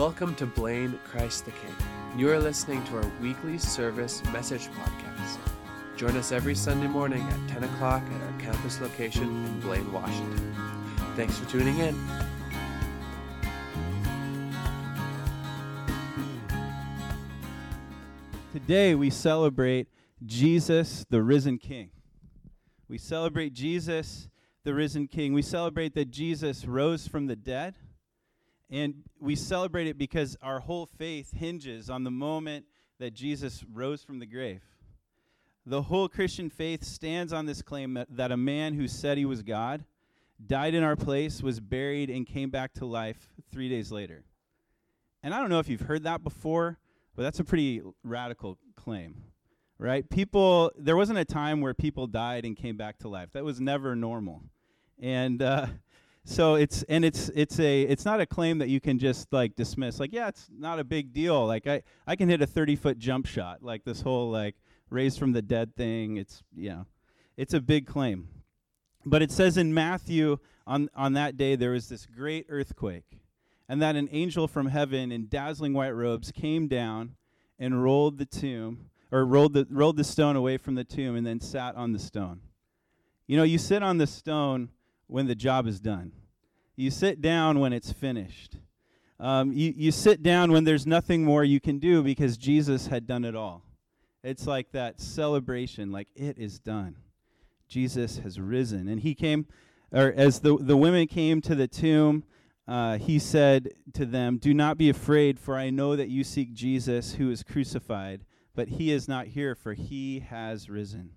Welcome to Blaine Christ the King. You are listening to our weekly service message podcast. Join us every Sunday morning at 10 o'clock at our campus location in Blaine, Washington. Thanks for tuning in. Today we celebrate Jesus, the risen King. We celebrate Jesus, the risen King. We celebrate that Jesus rose from the dead. And we celebrate it because our whole faith hinges on the moment that Jesus rose from the grave. The whole Christian faith stands on this claim that, that a man who said he was God died in our place, was buried, and came back to life three days later. And I don't know if you've heard that before, but that's a pretty radical claim, right? People, there wasn't a time where people died and came back to life. That was never normal. And, uh, so it's and it's it's a it's not a claim that you can just like dismiss like yeah it's not a big deal. Like i i can hit a 30 foot jump shot like this whole like raised from the dead thing. It's you know it's a big claim. But it says in matthew on on that day there was this great earthquake and that an angel from heaven in dazzling white robes came down and rolled the tomb or rolled the rolled the stone away from the tomb and then sat on the stone. You know you sit on the stone when the job is done. You sit down when it's finished. Um, you, you sit down when there's nothing more you can do because Jesus had done it all. It's like that celebration, like it is done. Jesus has risen. And he came, or as the, the women came to the tomb, uh, he said to them, Do not be afraid, for I know that you seek Jesus who is crucified, but he is not here, for he has risen.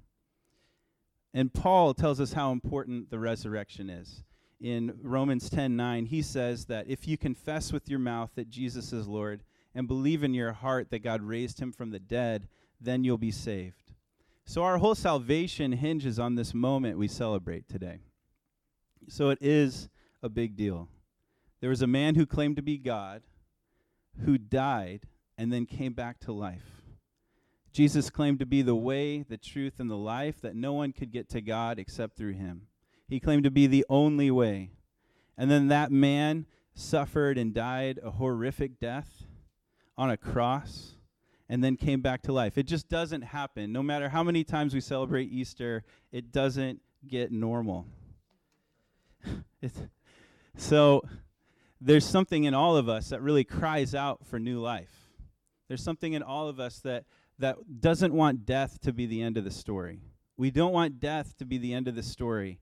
And Paul tells us how important the resurrection is. In Romans 10:9, he says that if you confess with your mouth that Jesus is Lord and believe in your heart that God raised him from the dead, then you'll be saved. So our whole salvation hinges on this moment we celebrate today. So it is a big deal. There was a man who claimed to be God who died and then came back to life. Jesus claimed to be the way, the truth, and the life, that no one could get to God except through him. He claimed to be the only way. And then that man suffered and died a horrific death on a cross and then came back to life. It just doesn't happen. No matter how many times we celebrate Easter, it doesn't get normal. so there's something in all of us that really cries out for new life. There's something in all of us that that doesn't want death to be the end of the story. We don't want death to be the end of the story.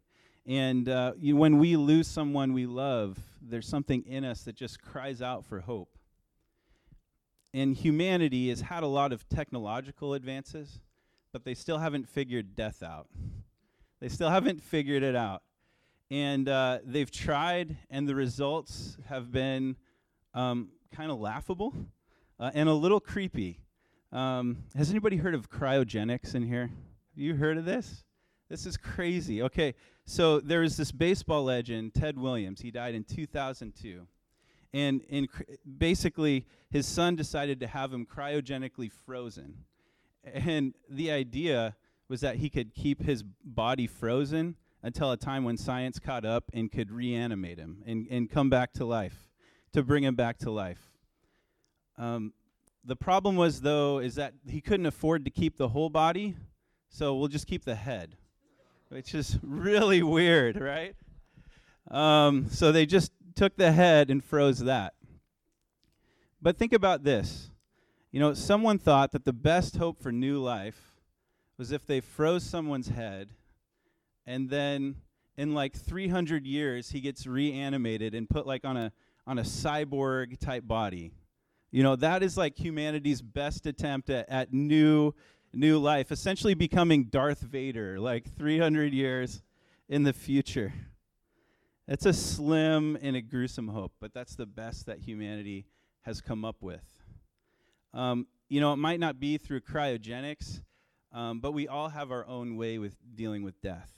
And uh, you, when we lose someone we love, there's something in us that just cries out for hope. And humanity has had a lot of technological advances, but they still haven't figured death out. They still haven't figured it out. And uh, they've tried, and the results have been um, kind of laughable uh, and a little creepy. Um, has anybody heard of cryogenics in here? Have you heard of this? This is crazy. Okay, so there is this baseball legend, Ted Williams. He died in 2002. And in cr- basically, his son decided to have him cryogenically frozen. And the idea was that he could keep his body frozen until a time when science caught up and could reanimate him and, and come back to life, to bring him back to life. Um, the problem was, though, is that he couldn't afford to keep the whole body, so we'll just keep the head, which is really weird, right? Um, so they just took the head and froze that. But think about this. You know, someone thought that the best hope for new life was if they froze someone's head and then in like 300 years he gets reanimated and put like on a on a cyborg type body you know, that is like humanity's best attempt at, at new new life, essentially becoming Darth Vader like 300 years in the future. It's a slim and a gruesome hope, but that's the best that humanity has come up with. Um, you know, it might not be through cryogenics, um, but we all have our own way with dealing with death.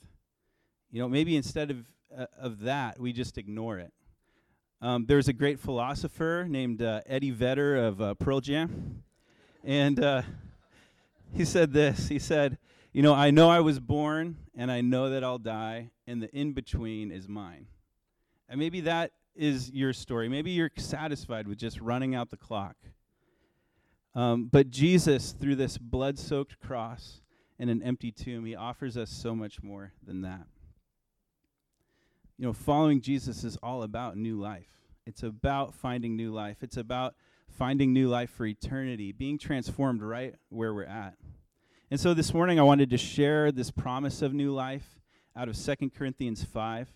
You know, maybe instead of, uh, of that, we just ignore it. Um, there's a great philosopher named uh, Eddie Vedder of uh, Pearl Jam. And uh, he said this He said, You know, I know I was born and I know that I'll die, and the in between is mine. And maybe that is your story. Maybe you're satisfied with just running out the clock. Um, but Jesus, through this blood soaked cross and an empty tomb, he offers us so much more than that. You know, following Jesus is all about new life. It's about finding new life. It's about finding new life for eternity, being transformed right where we're at. And so this morning I wanted to share this promise of new life out of 2 Corinthians 5.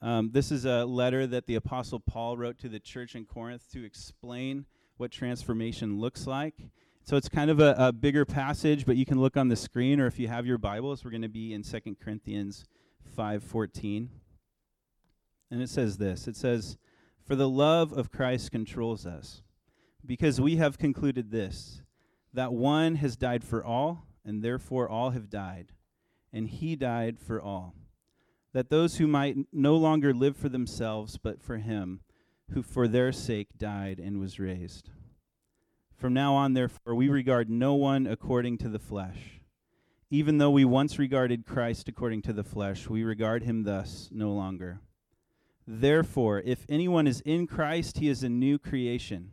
Um, this is a letter that the Apostle Paul wrote to the church in Corinth to explain what transformation looks like. So it's kind of a, a bigger passage, but you can look on the screen, or if you have your Bibles, we're going to be in 2 Corinthians 5.14. And it says this. It says, For the love of Christ controls us, because we have concluded this, that one has died for all, and therefore all have died, and he died for all that those who might no longer live for themselves, but for him, who for their sake died and was raised. From now on, therefore, we regard no one according to the flesh. Even though we once regarded Christ according to the flesh, we regard him thus no longer. Therefore, if anyone is in Christ, he is a new creation.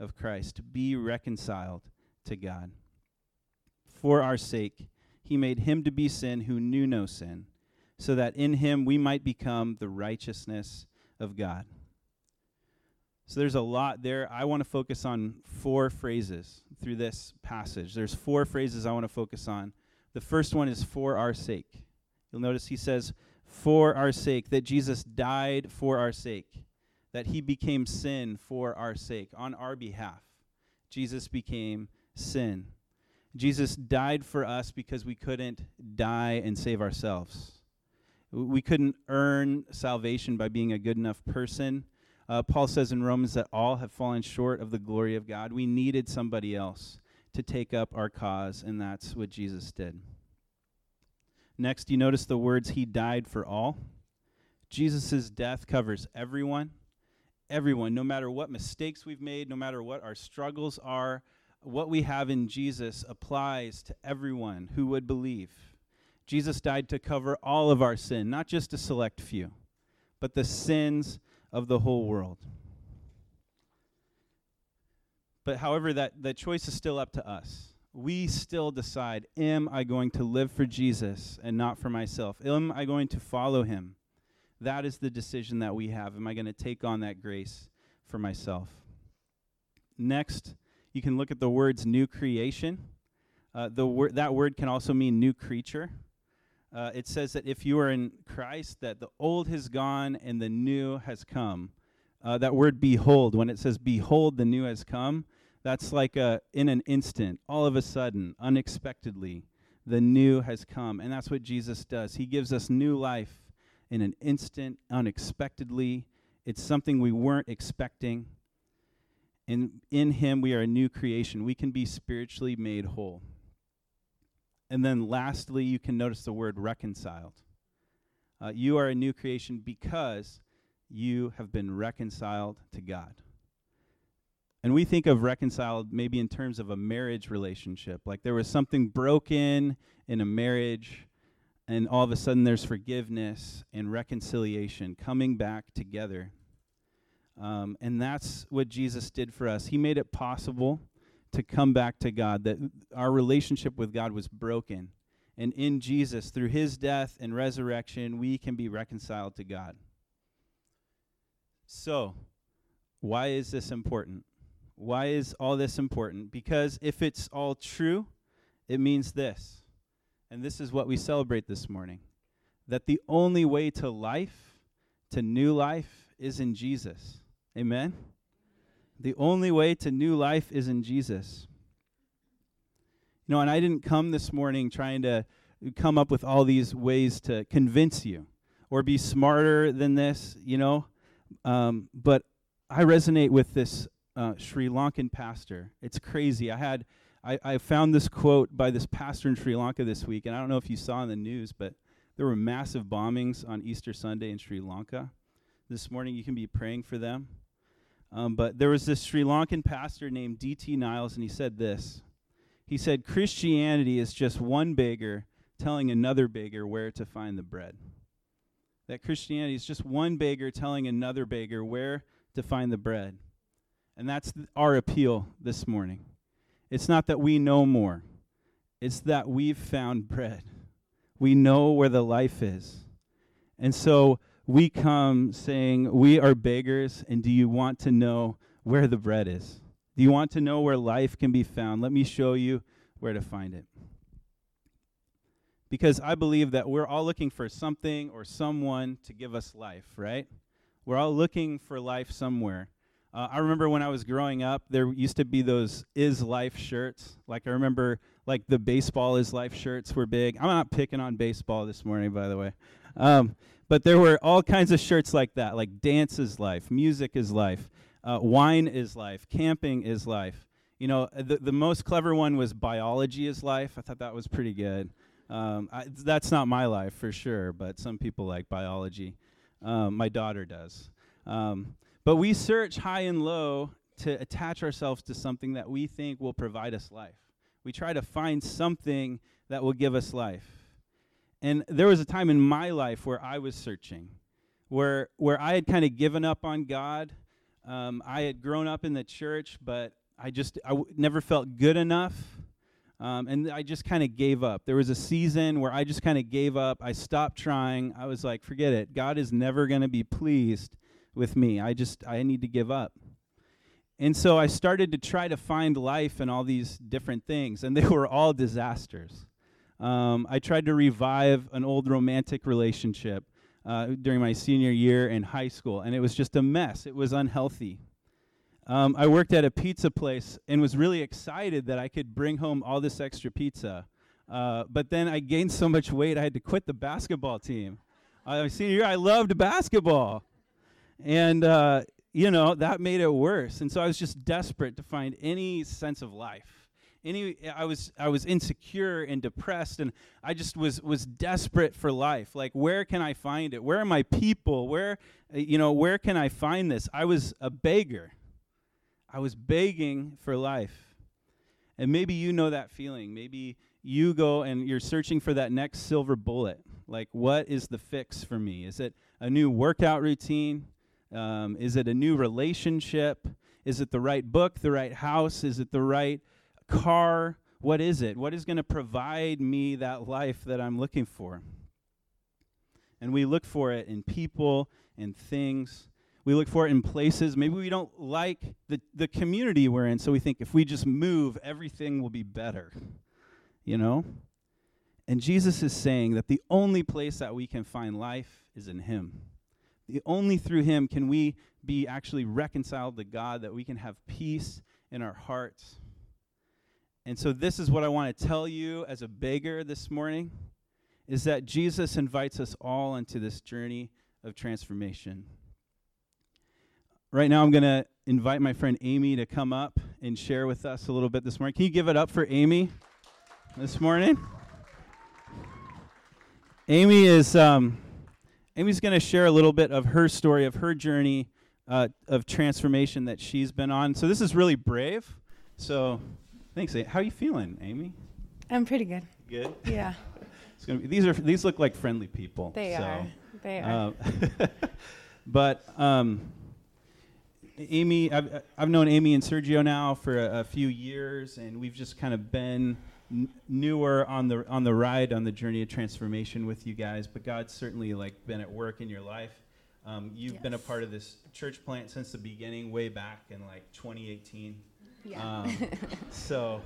of Christ, be reconciled to God. For our sake, he made him to be sin who knew no sin so that in him we might become the righteousness of God. So there's a lot there. I want to focus on four phrases through this passage. There's four phrases I want to focus on. The first one is for our sake. You'll notice he says, for our sake, that Jesus died for our sake, that he became sin for our sake, on our behalf. Jesus became sin. Jesus died for us because we couldn't die and save ourselves. We couldn't earn salvation by being a good enough person. Uh, Paul says in Romans that all have fallen short of the glory of God. We needed somebody else to take up our cause, and that's what Jesus did. Next, you notice the words, He died for all. Jesus' death covers everyone, everyone, no matter what mistakes we've made, no matter what our struggles are, what we have in Jesus applies to everyone who would believe. Jesus died to cover all of our sin, not just a select few, but the sins of the whole world. But however, that, that choice is still up to us. We still decide am I going to live for Jesus and not for myself? Am I going to follow him? That is the decision that we have. Am I going to take on that grace for myself? Next, you can look at the words new creation. Uh, the wor- that word can also mean new creature uh, it says that if you are in Christ, that the old has gone and the new has come. Uh, that word behold, when it says behold, the new has come, that's like a, in an instant, all of a sudden, unexpectedly, the new has come. And that's what Jesus does. He gives us new life in an instant, unexpectedly. It's something we weren't expecting. And in Him, we are a new creation. We can be spiritually made whole. And then lastly, you can notice the word reconciled. Uh, you are a new creation because you have been reconciled to God. And we think of reconciled maybe in terms of a marriage relationship. Like there was something broken in a marriage, and all of a sudden there's forgiveness and reconciliation coming back together. Um, and that's what Jesus did for us. He made it possible to come back to God, that our relationship with God was broken. And in Jesus, through his death and resurrection, we can be reconciled to God. So, why is this important? Why is all this important? Because if it's all true, it means this. And this is what we celebrate this morning that the only way to life, to new life, is in Jesus. Amen? The only way to new life is in Jesus. You know, and I didn't come this morning trying to come up with all these ways to convince you or be smarter than this, you know. Um, but I resonate with this uh, Sri Lankan pastor. It's crazy. I had I, I found this quote by this pastor in Sri Lanka this week, and I don't know if you saw in the news, but there were massive bombings on Easter Sunday in Sri Lanka. This morning, you can be praying for them. Um, but there was this Sri Lankan pastor named D.T. Niles, and he said this. He said, Christianity is just one beggar telling another beggar where to find the bread. That Christianity is just one beggar telling another beggar where to find the bread. And that's th- our appeal this morning. It's not that we know more, it's that we've found bread. We know where the life is. And so we come saying, We are beggars, and do you want to know where the bread is? Do you want to know where life can be found? Let me show you where to find it. Because I believe that we're all looking for something or someone to give us life, right? We're all looking for life somewhere. Uh, I remember when I was growing up, there used to be those "Is Life" shirts. Like I remember, like the baseball "Is Life" shirts were big. I'm not picking on baseball this morning, by the way, um, but there were all kinds of shirts like that, like "Dance is Life," "Music is Life," uh, "Wine is Life," "Camping is Life." You know, the the most clever one was "Biology is Life." I thought that was pretty good. Um, I, that's not my life for sure, but some people like biology. Um, my daughter does. Um, but we search high and low to attach ourselves to something that we think will provide us life. We try to find something that will give us life. And there was a time in my life where I was searching, where where I had kind of given up on God. Um, I had grown up in the church, but I just I w- never felt good enough, um, and I just kind of gave up. There was a season where I just kind of gave up. I stopped trying. I was like, forget it. God is never going to be pleased with me. I just, I need to give up. And so I started to try to find life in all these different things, and they were all disasters. Um, I tried to revive an old romantic relationship uh, during my senior year in high school, and it was just a mess. It was unhealthy. Um, I worked at a pizza place and was really excited that I could bring home all this extra pizza. Uh, but then I gained so much weight, I had to quit the basketball team. Uh, senior year, I loved basketball. And, uh, you know, that made it worse. And so I was just desperate to find any sense of life. Any, I was I was insecure and depressed, and I just was was desperate for life. Like, where can I find it? Where are my people? Where, you know, where can I find this? I was a beggar. I was begging for life. And maybe you know that feeling. Maybe you go and you're searching for that next silver bullet. Like, what is the fix for me? Is it a new workout routine? Um, is it a new relationship? Is it the right book, the right house? Is it the right car? What is it? What is going to provide me that life that I'm looking for? And we look for it in people and things. We look for it in places. Maybe we don't like the, the community we're in, so we think if we just move, everything will be better. You know? And Jesus is saying that the only place that we can find life is in Him. Only through him can we be actually reconciled to God, that we can have peace in our hearts. And so this is what I want to tell you as a beggar this morning is that Jesus invites us all into this journey of transformation. Right now I'm going to invite my friend Amy to come up and share with us a little bit this morning. Can you give it up for Amy this morning? Amy is um, Amy's going to share a little bit of her story, of her journey uh, of transformation that she's been on. So this is really brave. So thanks. How are you feeling, Amy? I'm pretty good. Good. Yeah. it's gonna be, these are these look like friendly people. They so, are. They are. Uh, but um, Amy, I've, I've known Amy and Sergio now for a, a few years, and we've just kind of been n- newer on the on the ride on the journey of transformation with you guys, but God's certainly like been at work in your life. Um, you've yes. been a part of this church plant since the beginning, way back in like 2018. Yeah. Um, so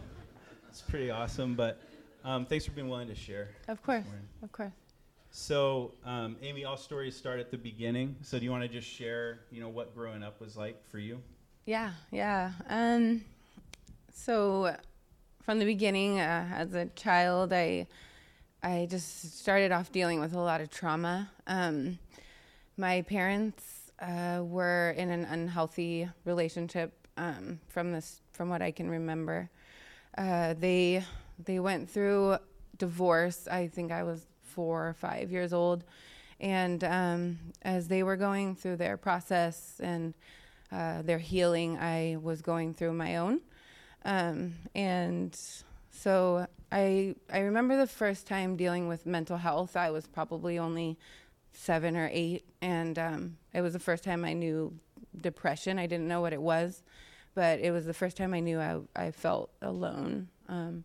it's pretty awesome. But um, thanks for being willing to share. Of course. Of course. So, um, Amy, all stories start at the beginning. So, do you want to just share, you know, what growing up was like for you? Yeah, yeah. Um, so from the beginning, uh, as a child, I I just started off dealing with a lot of trauma. Um, my parents uh, were in an unhealthy relationship um, from this, from what I can remember. Uh, they they went through divorce. I think I was four or five years old, and um, as they were going through their process and uh, their healing, I was going through my own. Um, and so I I remember the first time dealing with mental health. I was probably only seven or eight, and um, it was the first time I knew depression. I didn't know what it was, but it was the first time I knew I I felt alone. Um,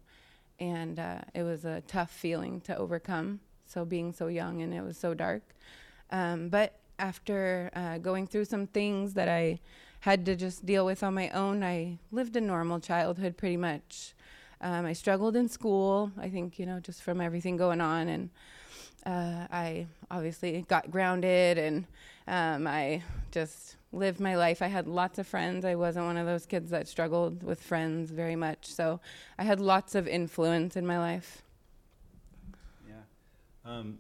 and uh, it was a tough feeling to overcome. So being so young and it was so dark, um, but after uh, going through some things that I had to just deal with on my own, I lived a normal childhood pretty much. Um, I struggled in school, I think, you know, just from everything going on. And uh, I obviously got grounded and um, I just lived my life. I had lots of friends. I wasn't one of those kids that struggled with friends very much. So I had lots of influence in my life. Yeah. Um,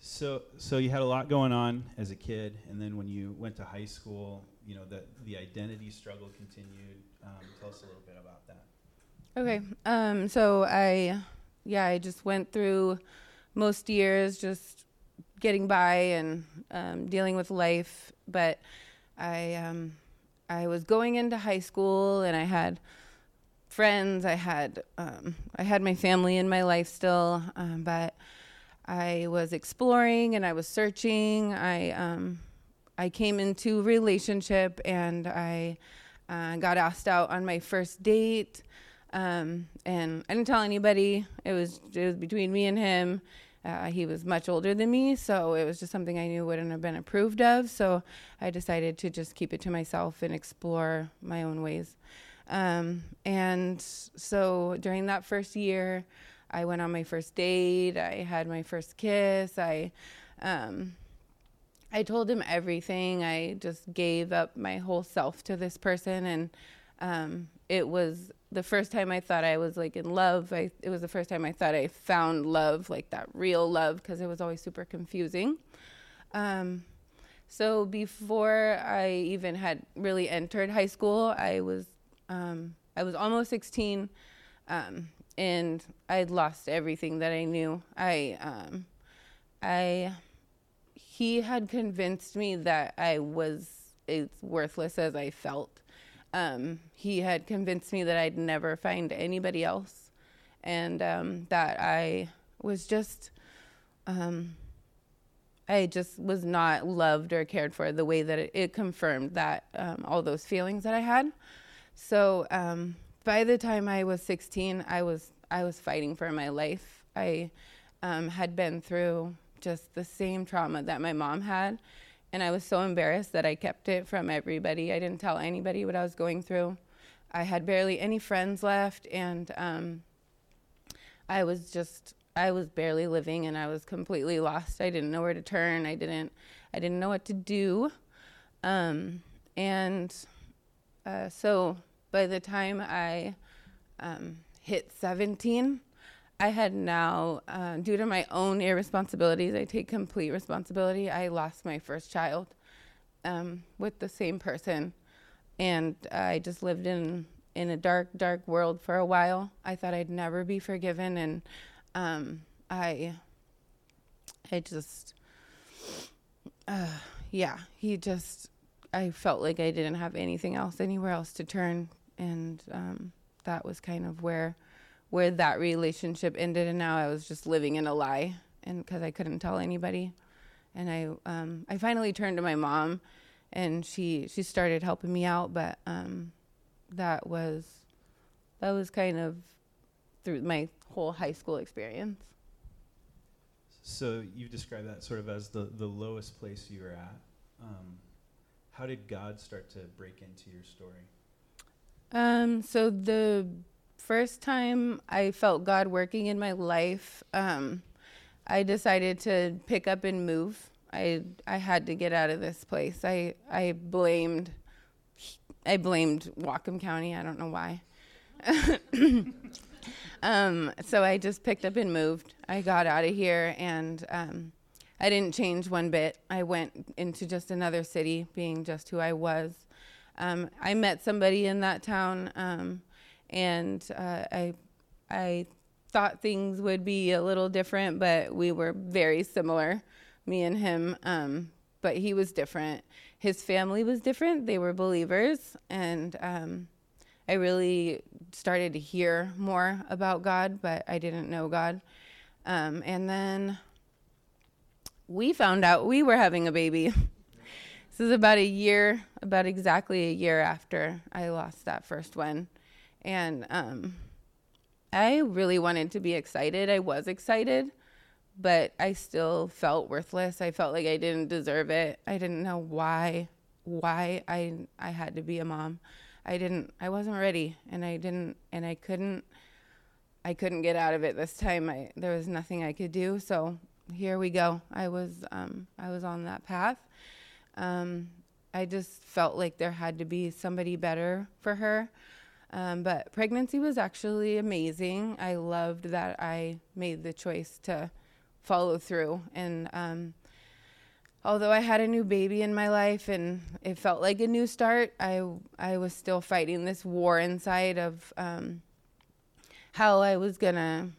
so, so you had a lot going on as a kid, and then when you went to high school, you know, the the identity struggle continued. Um, tell us a little bit about that. Okay. Um, so I, yeah, I just went through most years just getting by and um, dealing with life, but I um, I was going into high school and I had friends. I had um, I had my family in my life still, um, but I was exploring and I was searching. I um, I came into relationship and I uh, got asked out on my first date. Um, and I didn't tell anybody. It was it was between me and him. Uh, he was much older than me, so it was just something I knew wouldn't have been approved of. So I decided to just keep it to myself and explore my own ways. Um, and so during that first year, I went on my first date. I had my first kiss. I, um, I told him everything. I just gave up my whole self to this person, and um, it was the first time I thought I was like in love. I, it was the first time I thought I found love, like that real love, because it was always super confusing. Um, so before I even had really entered high school, I was um, I was almost 16, um, and I'd lost everything that I knew. I um, I he had convinced me that I was as worthless as I felt um, he had convinced me that I'd never find anybody else, and um, that I was just, um, I just was not loved or cared for the way that it, it confirmed that um, all those feelings that I had. So um, by the time I was 16, I was I was fighting for my life. I um, had been through just the same trauma that my mom had and I was so embarrassed that I kept it from everybody. I didn't tell anybody what I was going through. I had barely any friends left, and um, I was just I was barely living, and I was completely lost. I didn't know where to turn. I didn't I didn't know what to do, um, and uh, so by the time I um, hit 17, I had now, uh, due to my own irresponsibilities, I take complete responsibility. I lost my first child um, with the same person, and I just lived in in a dark, dark world for a while. I thought I'd never be forgiven, and um, I, I just, uh, yeah, he just, I felt like I didn't have anything else, anywhere else to turn, and um, that was kind of where where that relationship ended, and now I was just living in a lie, and because I couldn't tell anybody, and I um, I finally turned to my mom, and she she started helping me out, but um, that was that was kind of through my whole high school experience. So you described that sort of as the the lowest place you were at. Um, how did God start to break into your story? Um, so the first time I felt God working in my life, um, I decided to pick up and move. I I had to get out of this place. I I blamed I blamed Whatcom County. I don't know why. um, so I just picked up and moved. I got out of here, and um, I didn't change one bit. I went into just another city, being just who I was. Um, I met somebody in that town, um, and uh, I, I thought things would be a little different, but we were very similar, me and him. Um, but he was different. His family was different. They were believers, and um, I really started to hear more about God, but I didn't know God. Um, and then we found out we were having a baby. this is about a year, about exactly a year after I lost that first one. And um, I really wanted to be excited. I was excited, but I still felt worthless. I felt like I didn't deserve it. I didn't know why why I I had to be a mom. I didn't I wasn't ready and I didn't and I couldn't I couldn't get out of it this time. I there was nothing I could do. So here we go. I was um, I was on that path. Um, I just felt like there had to be somebody better for her. Um, but pregnancy was actually amazing. I loved that I made the choice to follow through. And um, although I had a new baby in my life and it felt like a new start, I I was still fighting this war inside of um, how I was gonna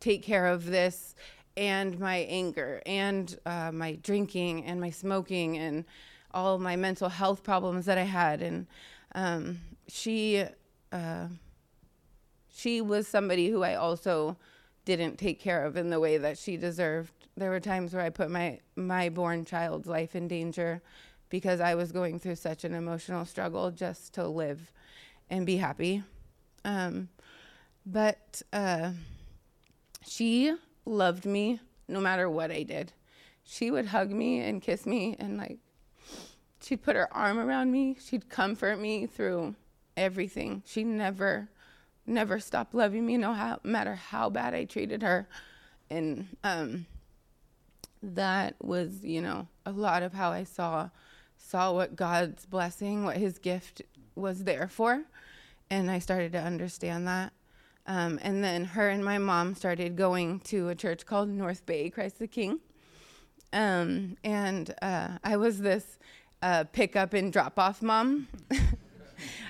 take care of this and my anger and uh, my drinking and my smoking and all my mental health problems that I had. And um, she, she was somebody who I also didn't take care of in the way that she deserved. There were times where I put my my born child's life in danger because I was going through such an emotional struggle just to live and be happy. Um, but uh, she loved me no matter what I did. She would hug me and kiss me and like she'd put her arm around me. She'd comfort me through everything. She never never stopped loving me no how, matter how bad I treated her. And um that was, you know, a lot of how I saw saw what God's blessing, what his gift was there for. And I started to understand that. Um, and then her and my mom started going to a church called North Bay Christ the King. Um, and uh, I was this uh, pick up and drop off mom.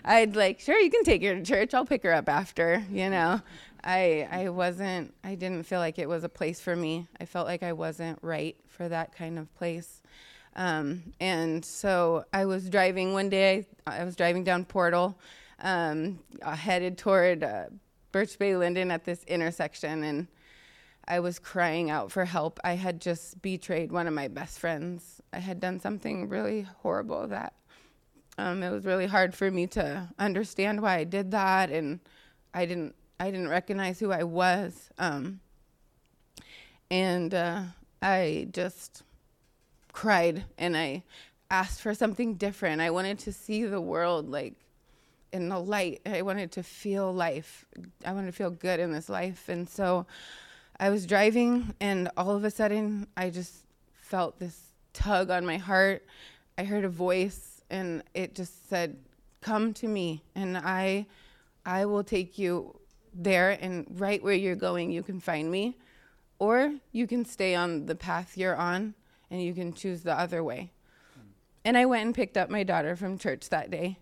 I'd like, sure, you can take her to church. I'll pick her up after, you know. I I wasn't I didn't feel like it was a place for me. I felt like I wasn't right for that kind of place. Um, and so I was driving one day. I was driving down Portal, um, uh, headed toward uh, Birch Bay Lynden at this intersection and I was crying out for help. I had just betrayed one of my best friends. I had done something really horrible that um, it was really hard for me to understand why I did that, and I didn't I didn't recognize who I was. Um, and uh, I just cried and I asked for something different. I wanted to see the world like in the light. I wanted to feel life. I wanted to feel good in this life. And so I was driving, and all of a sudden, I just felt this tug on my heart. I heard a voice, and it just said, "Come to me, and I, I will take you there, and right where you're going, you can find me, or you can stay on the path you're on, and you can choose the other way." And I went and picked up my daughter from church that day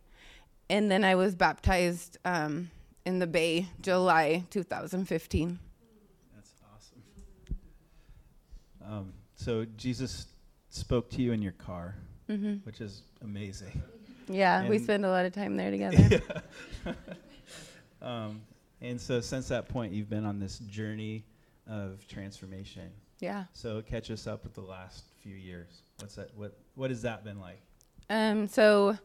and then I was baptized um, in the Bay, July 2015. That's awesome. Um, so Jesus spoke to you in your car, mm-hmm. which is amazing. Yeah, and we spend a lot of time there together. um, and so since that point, you've been on this journey of transformation. Yeah. So catch us up with the last few years. What's that? What What has that been like? Um. So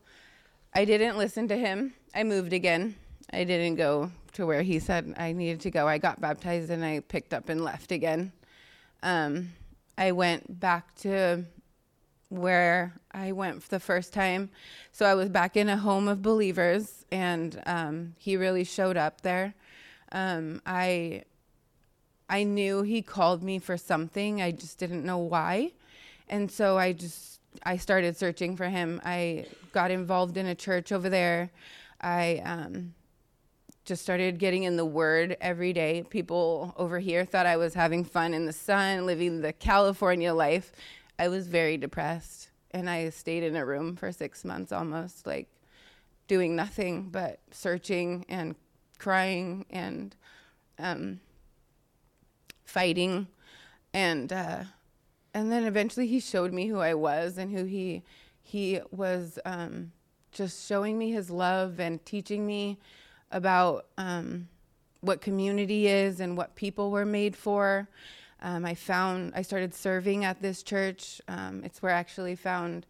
I didn't listen to him. I moved again. I didn't go to where he said I needed to go. I got baptized and I picked up and left again. Um, I went back to where I went for the first time. So I was back in a home of believers, and um, he really showed up there. Um, I I knew he called me for something. I just didn't know why, and so I just I started searching for him. I got involved in a church over there. I um, just started getting in the Word every day. People over here thought I was having fun in the sun, living the California life. I was very depressed, and I stayed in a room for six months almost, like doing nothing but searching and crying and um, fighting, and uh, and then eventually he showed me who I was and who he he was um, just showing me his love and teaching me about um, what community is and what people were made for. Um, I found I started serving at this church. Um, it's where I actually found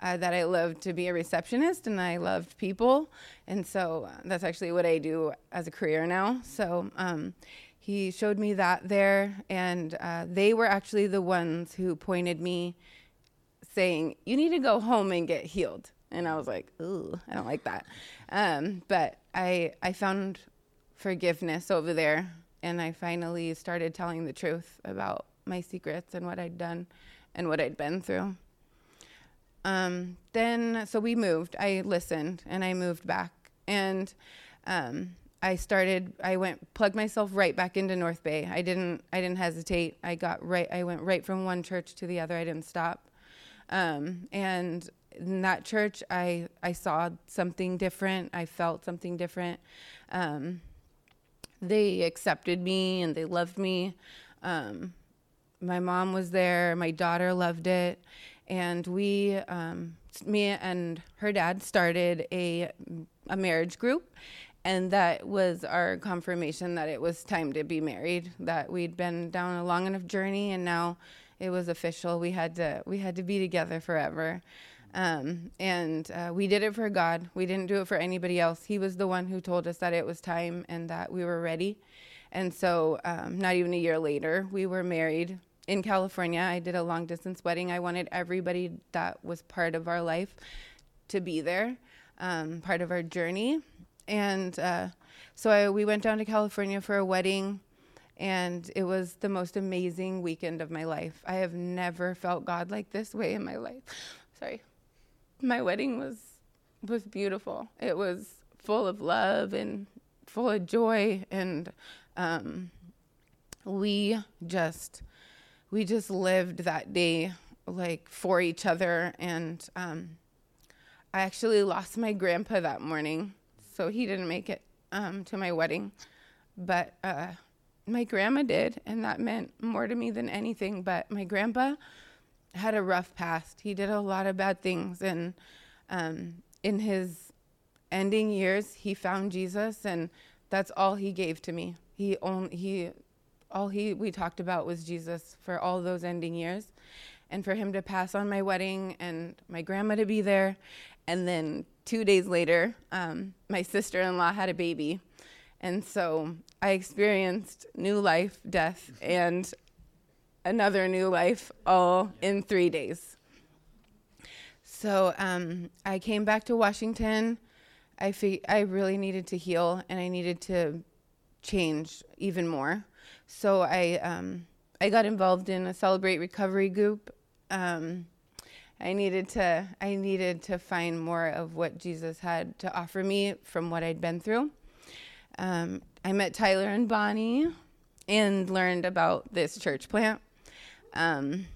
uh, that I loved to be a receptionist and I loved people, and so uh, that's actually what I do as a career now. So um, he showed me that there, and uh, they were actually the ones who pointed me, saying, "You need to go home and get healed." And I was like, "Ooh, I don't like that." Um, but I I found forgiveness over there, and I finally started telling the truth about my secrets and what I'd done and what I'd been through. Um, then, so we moved. I listened, and I moved back, and um, I started. I went plugged myself right back into North Bay. I didn't. I didn't hesitate. I got right. I went right from one church to the other. I didn't stop. Um, and in that church, I I saw something different. I felt something different. Um, they accepted me and they loved me. Um, my mom was there. My daughter loved it, and we, um, me and her dad, started a a marriage group, and that was our confirmation that it was time to be married. That we'd been down a long enough journey, and now it was official. We had to we had to be together forever. Um, and uh, we did it for God. We didn't do it for anybody else. He was the one who told us that it was time and that we were ready. And so, um, not even a year later, we were married in California. I did a long distance wedding. I wanted everybody that was part of our life to be there, um, part of our journey. And uh, so I, we went down to California for a wedding, and it was the most amazing weekend of my life. I have never felt God like this way in my life. Sorry my wedding was was beautiful. It was full of love and full of joy, and um, we just we just lived that day like for each other. And um, I actually lost my grandpa that morning, so he didn't make it um, to my wedding, but uh, my grandma did, and that meant more to me than anything. But my grandpa had a rough past. He did a lot of bad things, and um, in his ending years, he found Jesus, and that's all he gave to me. He only he, all he we talked about was Jesus for all those ending years, and for him to pass on my wedding and my grandma to be there, and then two days later, um, my sister-in-law had a baby, and so I experienced new life, death, and another new life all in three days. So um, I came back to Washington. I fe- I really needed to heal and I needed to change even more. So I um, I got involved in a Celebrate Recovery group. Um, I needed to I needed to find more of what Jesus had to offer me from what I'd been through. Um, I met Tyler and Bonnie and learned about this church plant. Um,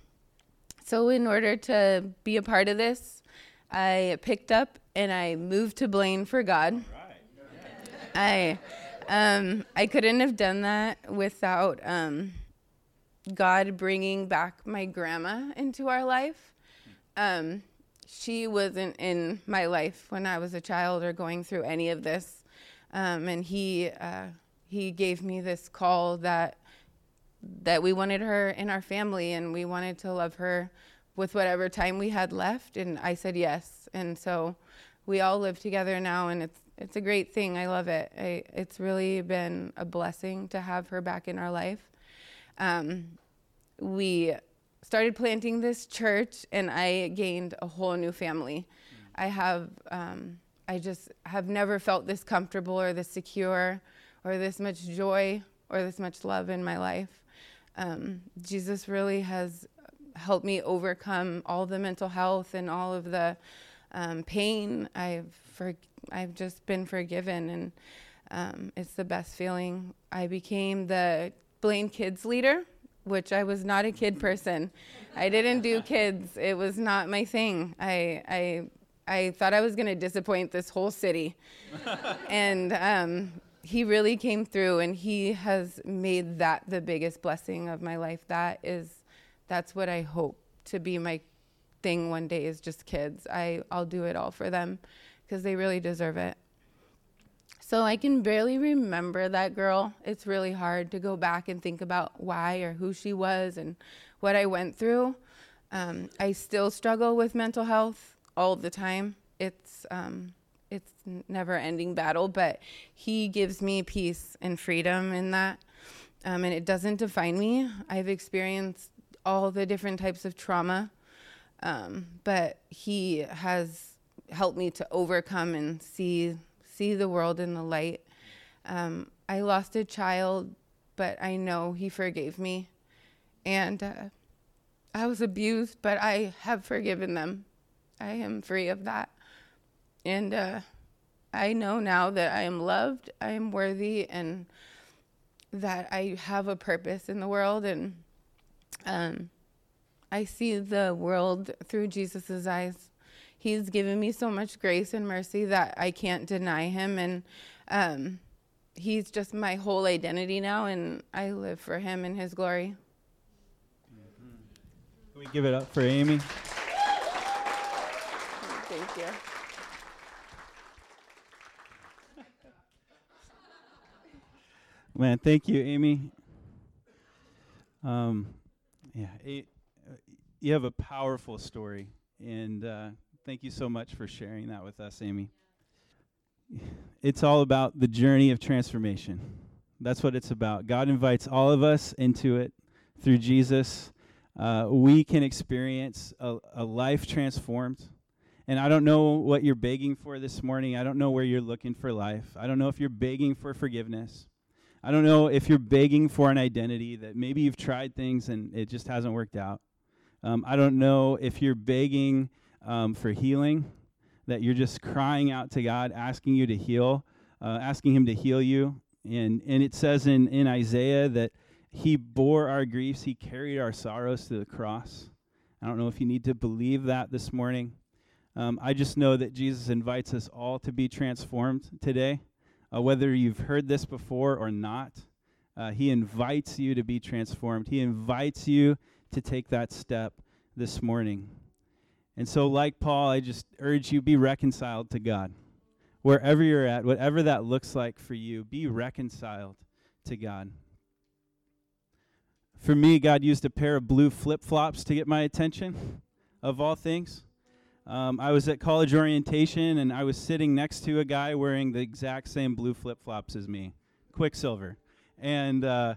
so, in order to be a part of this, I picked up and I moved to Blaine for God. I, um, I couldn't have done that without um, God bringing back my grandma into our life. Um, she wasn't in my life when I was a child or going through any of this, um, and he uh, he gave me this call that that we wanted her in our family and we wanted to love her with whatever time we had left and I said yes. And so we all live together now and it's it's a great thing. I love it. I, it's really been a blessing to have her back in our life. Um, we started planting this church and I gained a whole new family. Mm. I have um, I just have never felt this comfortable or this secure or this much joy or this much love in my life um, Jesus really has helped me overcome all the mental health and all of the um, pain. I've for, I've just been forgiven, and Um, it's the best feeling. I became the Blaine Kids leader, which I was not a kid person. I didn't do kids. It was not my thing. I I I thought I was going to disappoint this whole city, and um, he really came through, and he has made that the biggest blessing of my life. That is, that's what I hope to be my thing one day is just kids. I I'll do it all for them because they really deserve it. So I can barely remember that girl. It's really hard to go back and think about why or who she was and what I went through. Um, I still struggle with mental health all the time. It's um, never ending battle, but he gives me peace and freedom in that, um, and it doesn't define me. I've experienced all the different types of trauma, um, but he has helped me to overcome and see see the world in the light. Um, I lost a child, but I know He forgave me. And uh, I was abused, but I have forgiven them. I am free of that. And uh, I know now that I am loved, I am worthy, and that I have a purpose in the world. And um, I see the world through Jesus' eyes he's given me so much grace and mercy that I can't deny him. And um, he's just my whole identity now, and I live for him and his glory. Can we give it up for Amy? Thank you. Man, thank you, Amy. Um, yeah, a, uh, you have a powerful story, and uh, Thank you so much for sharing that with us, Amy. It's all about the journey of transformation. That's what it's about. God invites all of us into it through Jesus. Uh, we can experience a, a life transformed. And I don't know what you're begging for this morning. I don't know where you're looking for life. I don't know if you're begging for forgiveness. I don't know if you're begging for an identity that maybe you've tried things and it just hasn't worked out. Um, I don't know if you're begging um, for healing, that you're just crying out to God, asking you to heal, uh, asking Him to heal you. And, and it says in, in Isaiah that He bore our griefs, He carried our sorrows to the cross. I don't know if you need to believe that this morning. Um, I just know that Jesus invites us all to be transformed today, uh, whether you've heard this before or not. Uh, he invites you to be transformed. He invites you to take that step this morning. And so, like Paul, I just urge you be reconciled to God. Wherever you're at, whatever that looks like for you, be reconciled to God. For me, God used a pair of blue flip flops to get my attention, of all things. Um, I was at college orientation and I was sitting next to a guy wearing the exact same blue flip flops as me, Quiksilver. And uh,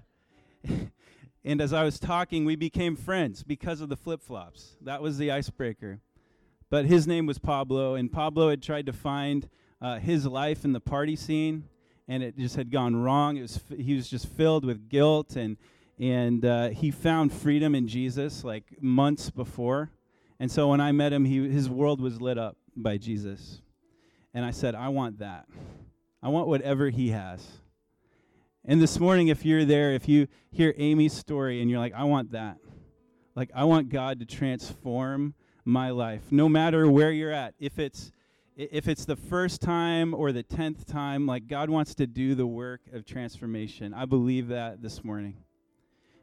and as I was talking, we became friends because of the flip flops. That was the icebreaker. But his name was Pablo, and Pablo had tried to find uh, his life in the party scene, and it just had gone wrong. It was f- he was just filled with guilt, and and uh, he found freedom in Jesus like months before. And so when I met him, he, his world was lit up by Jesus. And I said, I want that. I want whatever he has. And this morning, if you're there, if you hear Amy's story and you're like, I want that, like, I want God to transform my life, no matter where you're at. If it's if it's the first time or the tenth time, like God wants to do the work of transformation. I believe that this morning.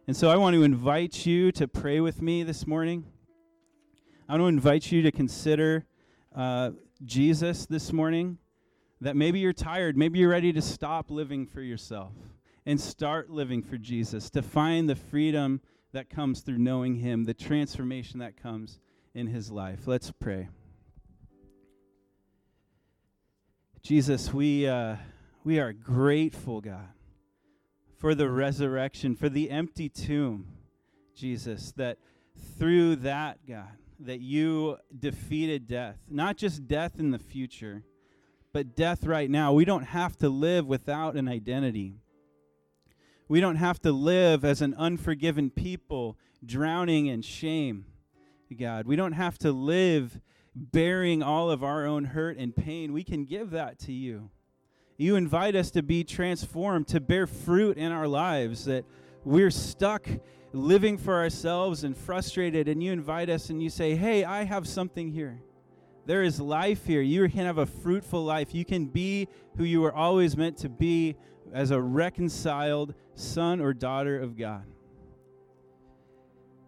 And so I want to invite you to pray with me this morning. I want to invite you to consider uh, Jesus this morning. That maybe you're tired, maybe you're ready to stop living for yourself and start living for Jesus, to find the freedom that comes through knowing Him, the transformation that comes in his life. Let's pray. Jesus, we, uh, we are grateful, God, for the resurrection, for the empty tomb, Jesus, that through that, God, that you defeated death, not just death in the future, but death right now. We don't have to live without an identity. We don't have to live as an unforgiven people, drowning in shame. God. We don't have to live bearing all of our own hurt and pain. We can give that to you. You invite us to be transformed, to bear fruit in our lives, that we're stuck living for ourselves and frustrated, and you invite us and you say, Hey, I have something here. There is life here. You can have a fruitful life. You can be who you were always meant to be as a reconciled son or daughter of God.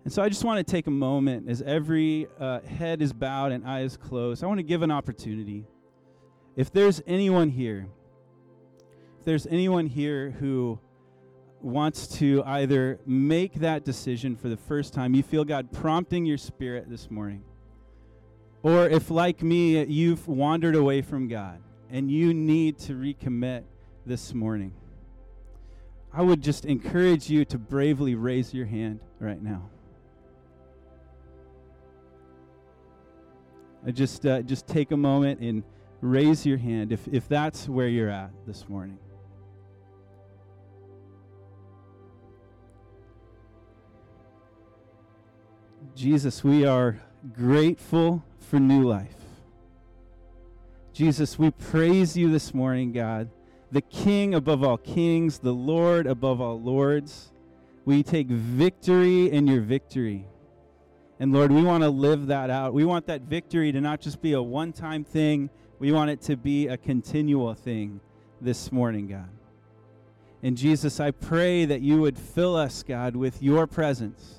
And so I just want to take a moment as every uh, head is bowed and eyes closed. I want to give an opportunity. If there's anyone here, if there's anyone here who wants to either make that decision for the first time, you feel God prompting your spirit this morning, or if, like me, you've wandered away from God and you need to recommit this morning, I would just encourage you to bravely raise your hand right now. I just uh, just take a moment and raise your hand if, if that's where you're at this morning. Jesus, we are grateful for new life. Jesus, we praise you this morning, God, the King above all kings, the Lord above all lords. We take victory in your victory. And Lord, we want to live that out. We want that victory to not just be a one time thing, we want it to be a continual thing this morning, God. And Jesus, I pray that you would fill us, God, with your presence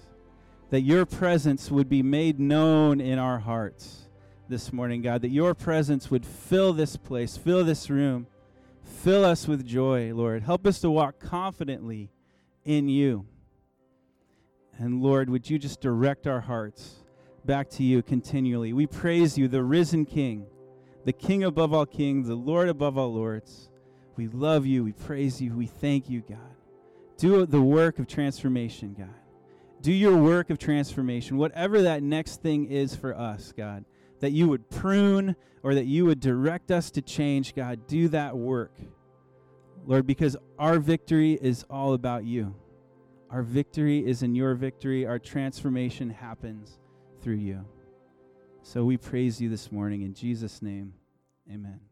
that your presence would be made known in our hearts this morning, God, that your presence would fill this place, fill this room, fill us with joy, Lord. Help us to walk confidently in you. And Lord, would you just direct our hearts back to you continually? We praise you, the risen King, the King above all kings, the Lord above all lords. We love you, we praise you, we thank you, God. Do the work of transformation, God do your work of transformation, whatever that next thing is for us, God, that you would prune or that you would direct us to change, God, do that work. Lord, because our victory is all about you. Our victory is in your victory. Our transformation happens through you. So we praise you this morning. In Jesus' name, amen.